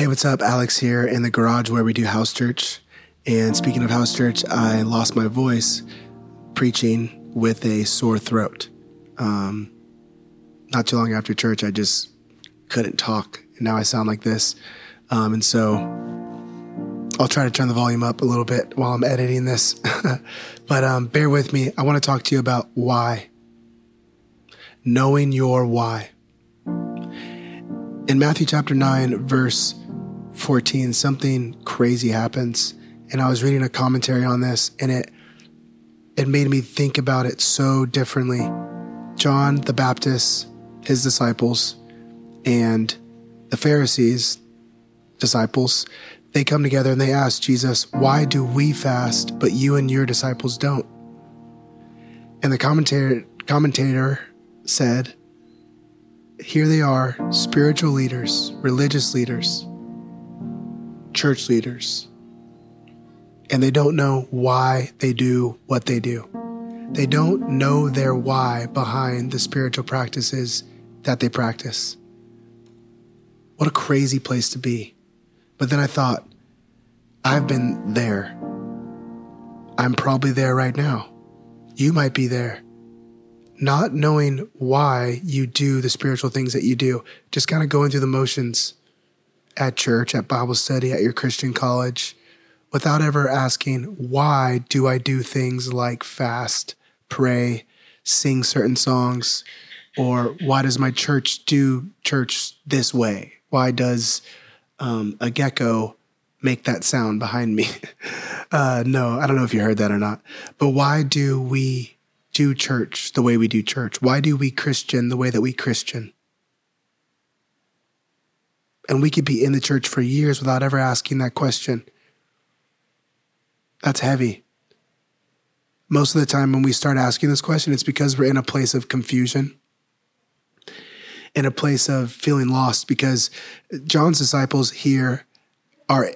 Hey, what's up? Alex here in the garage where we do house church. And speaking of house church, I lost my voice preaching with a sore throat. Um, not too long after church, I just couldn't talk. And now I sound like this. Um, and so I'll try to turn the volume up a little bit while I'm editing this. but um, bear with me. I want to talk to you about why. Knowing your why. In Matthew chapter 9, verse 14, something crazy happens. And I was reading a commentary on this and it it made me think about it so differently. John the Baptist, his disciples, and the Pharisees, disciples, they come together and they ask Jesus, Why do we fast, but you and your disciples don't? And the commentator, commentator said, Here they are, spiritual leaders, religious leaders, church leaders, and they don't know why they do what they do. They don't know their why behind the spiritual practices that they practice. What a crazy place to be. But then I thought, I've been there. I'm probably there right now. You might be there. Not knowing why you do the spiritual things that you do, just kind of going through the motions at church, at Bible study, at your Christian college, without ever asking, why do I do things like fast, pray, sing certain songs, or why does my church do church this way? Why does um, a gecko make that sound behind me? uh, no, I don't know if you heard that or not. But why do we do church the way we do church? Why do we Christian the way that we Christian? And we could be in the church for years without ever asking that question. That's heavy. Most of the time, when we start asking this question, it's because we're in a place of confusion, in a place of feeling lost, because John's disciples here are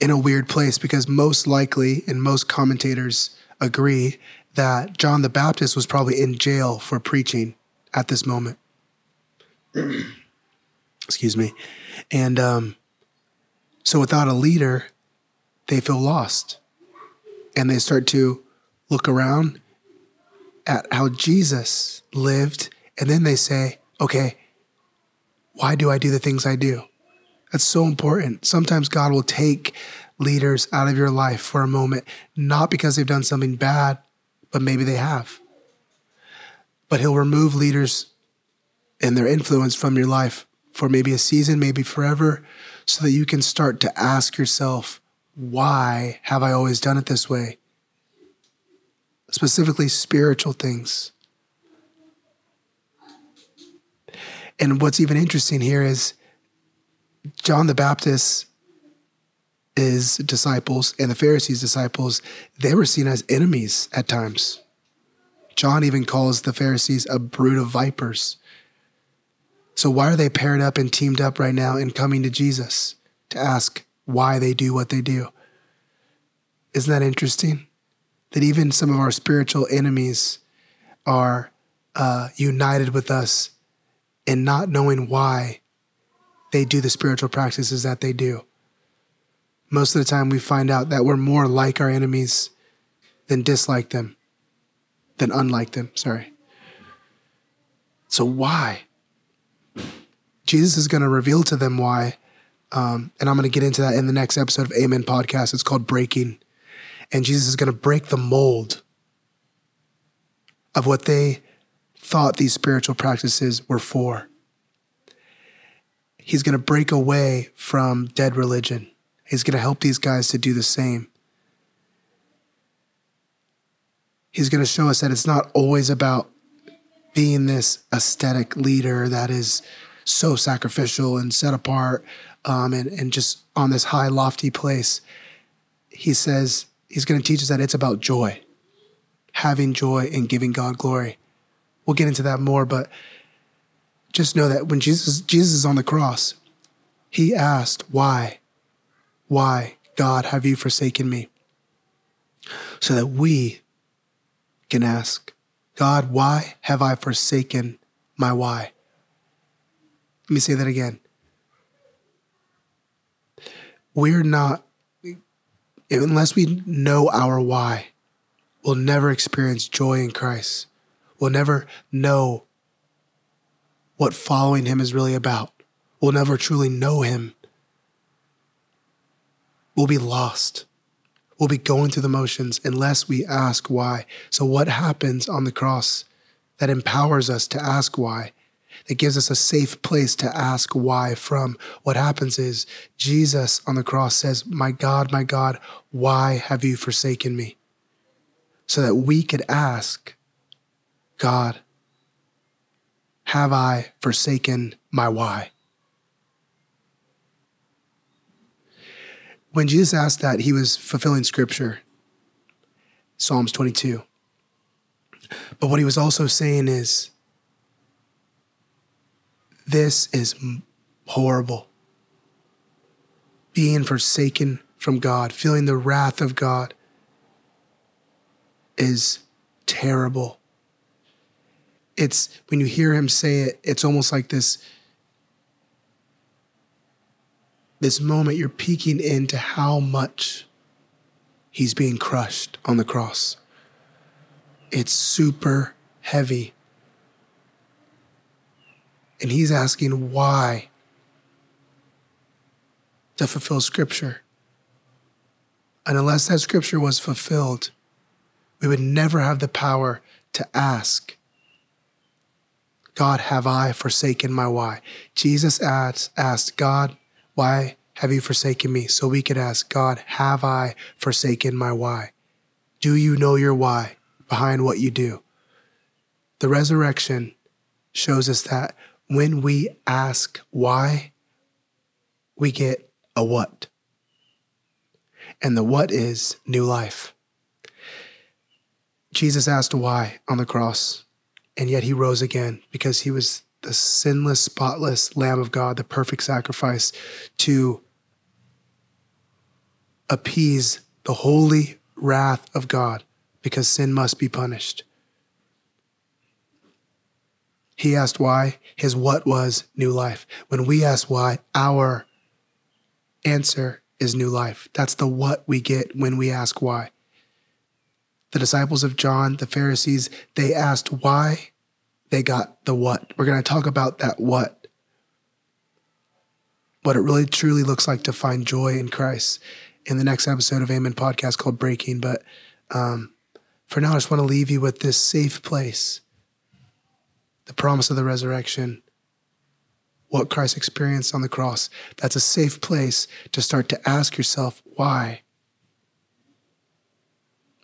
in a weird place because most likely, and most commentators agree, that John the Baptist was probably in jail for preaching at this moment. Excuse me. And um, so without a leader, they feel lost and they start to look around at how Jesus lived. And then they say, okay, why do I do the things I do? That's so important. Sometimes God will take leaders out of your life for a moment, not because they've done something bad, but maybe they have. But He'll remove leaders and their influence from your life for maybe a season, maybe forever, so that you can start to ask yourself, why have I always done it this way? Specifically, spiritual things. And what's even interesting here is John the Baptist his disciples and the Pharisees' disciples, they were seen as enemies at times. John even calls the Pharisees a brood of vipers. So, why are they paired up and teamed up right now and coming to Jesus to ask why they do what they do? Isn't that interesting? That even some of our spiritual enemies are uh, united with us in not knowing why they do the spiritual practices that they do. Most of the time, we find out that we're more like our enemies than dislike them, than unlike them. Sorry. So, why? Jesus is going to reveal to them why. Um, and I'm going to get into that in the next episode of Amen Podcast. It's called Breaking. And Jesus is going to break the mold of what they thought these spiritual practices were for. He's going to break away from dead religion. He's going to help these guys to do the same. He's going to show us that it's not always about being this aesthetic leader that is so sacrificial and set apart um, and, and just on this high, lofty place. He says he's going to teach us that it's about joy, having joy and giving God glory. We'll get into that more, but just know that when Jesus, Jesus is on the cross, he asked, Why? Why, God, have you forsaken me? So that we can ask, God, why have I forsaken my why? Let me say that again. we're not, unless we know our why, we'll never experience joy in Christ. We'll never know what following Him is really about. We'll never truly know Him. We'll be lost. We'll be going through the motions unless we ask why. So, what happens on the cross that empowers us to ask why? That gives us a safe place to ask why from. What happens is Jesus on the cross says, My God, my God, why have you forsaken me? So that we could ask, God, have I forsaken my why? When Jesus asked that, he was fulfilling scripture, Psalms 22. But what he was also saying is, this is horrible. Being forsaken from God, feeling the wrath of God is terrible. It's when you hear him say it, it's almost like this this moment you're peeking into how much he's being crushed on the cross. It's super heavy. And he's asking why to fulfill scripture. And unless that scripture was fulfilled, we would never have the power to ask, God, have I forsaken my why? Jesus asked, asked God, why have you forsaken me? So we could ask, God, have I forsaken my why? Do you know your why behind what you do? The resurrection shows us that when we ask why, we get a what. And the what is new life. Jesus asked why on the cross, and yet he rose again because he was the sinless, spotless Lamb of God, the perfect sacrifice to appease the holy wrath of God because sin must be punished. He asked why, his what was new life. When we ask why, our answer is new life. That's the what we get when we ask why. The disciples of John, the Pharisees, they asked why they got the what. We're going to talk about that what. What it really truly looks like to find joy in Christ in the next episode of Amen Podcast called Breaking. But um, for now, I just want to leave you with this safe place the promise of the resurrection, what Christ experienced on the cross. That's a safe place to start to ask yourself why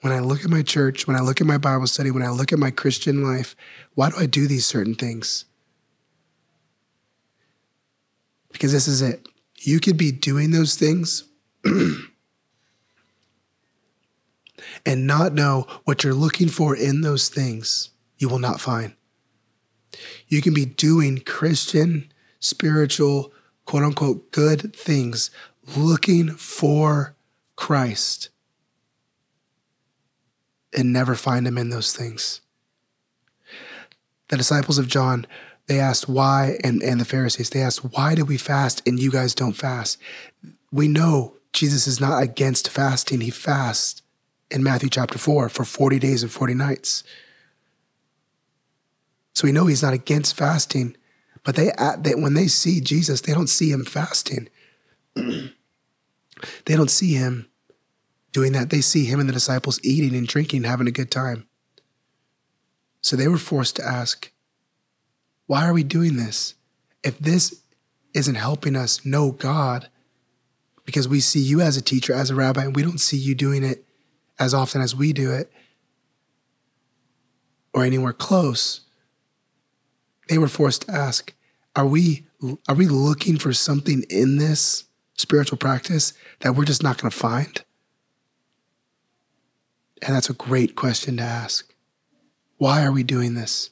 when I look at my church, when I look at my Bible study, when I look at my Christian life, why do I do these certain things? Because this is it. You could be doing those things and not know what you're looking for in those things, you will not find. You can be doing Christian, spiritual, quote unquote, good things, looking for Christ and never find him in those things. The disciples of John, they asked why, and, and the Pharisees, they asked, why do we fast and you guys don't fast? We know Jesus is not against fasting. He fasts in Matthew chapter 4 for 40 days and 40 nights. So we know he's not against fasting, but they, they when they see Jesus, they don't see him fasting. they don't see him doing that, they see him and the disciples eating and drinking, having a good time. So they were forced to ask, why are we doing this? If this isn't helping us know God, because we see you as a teacher, as a rabbi, and we don't see you doing it as often as we do it or anywhere close, they were forced to ask, are we are we looking for something in this spiritual practice that we're just not going to find? And that's a great question to ask. Why are we doing this?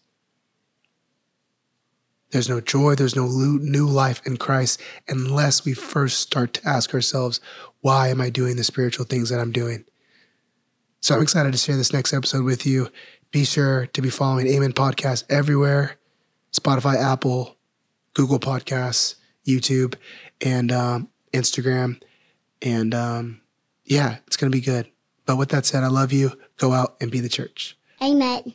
There's no joy, there's no new life in Christ unless we first start to ask ourselves, why am I doing the spiritual things that I'm doing? So I'm excited to share this next episode with you. Be sure to be following Amen Podcast everywhere Spotify, Apple, Google Podcasts, YouTube, and um, Instagram. And um, yeah, it's going to be good. But with that said, I love you. Go out and be the church. Amen.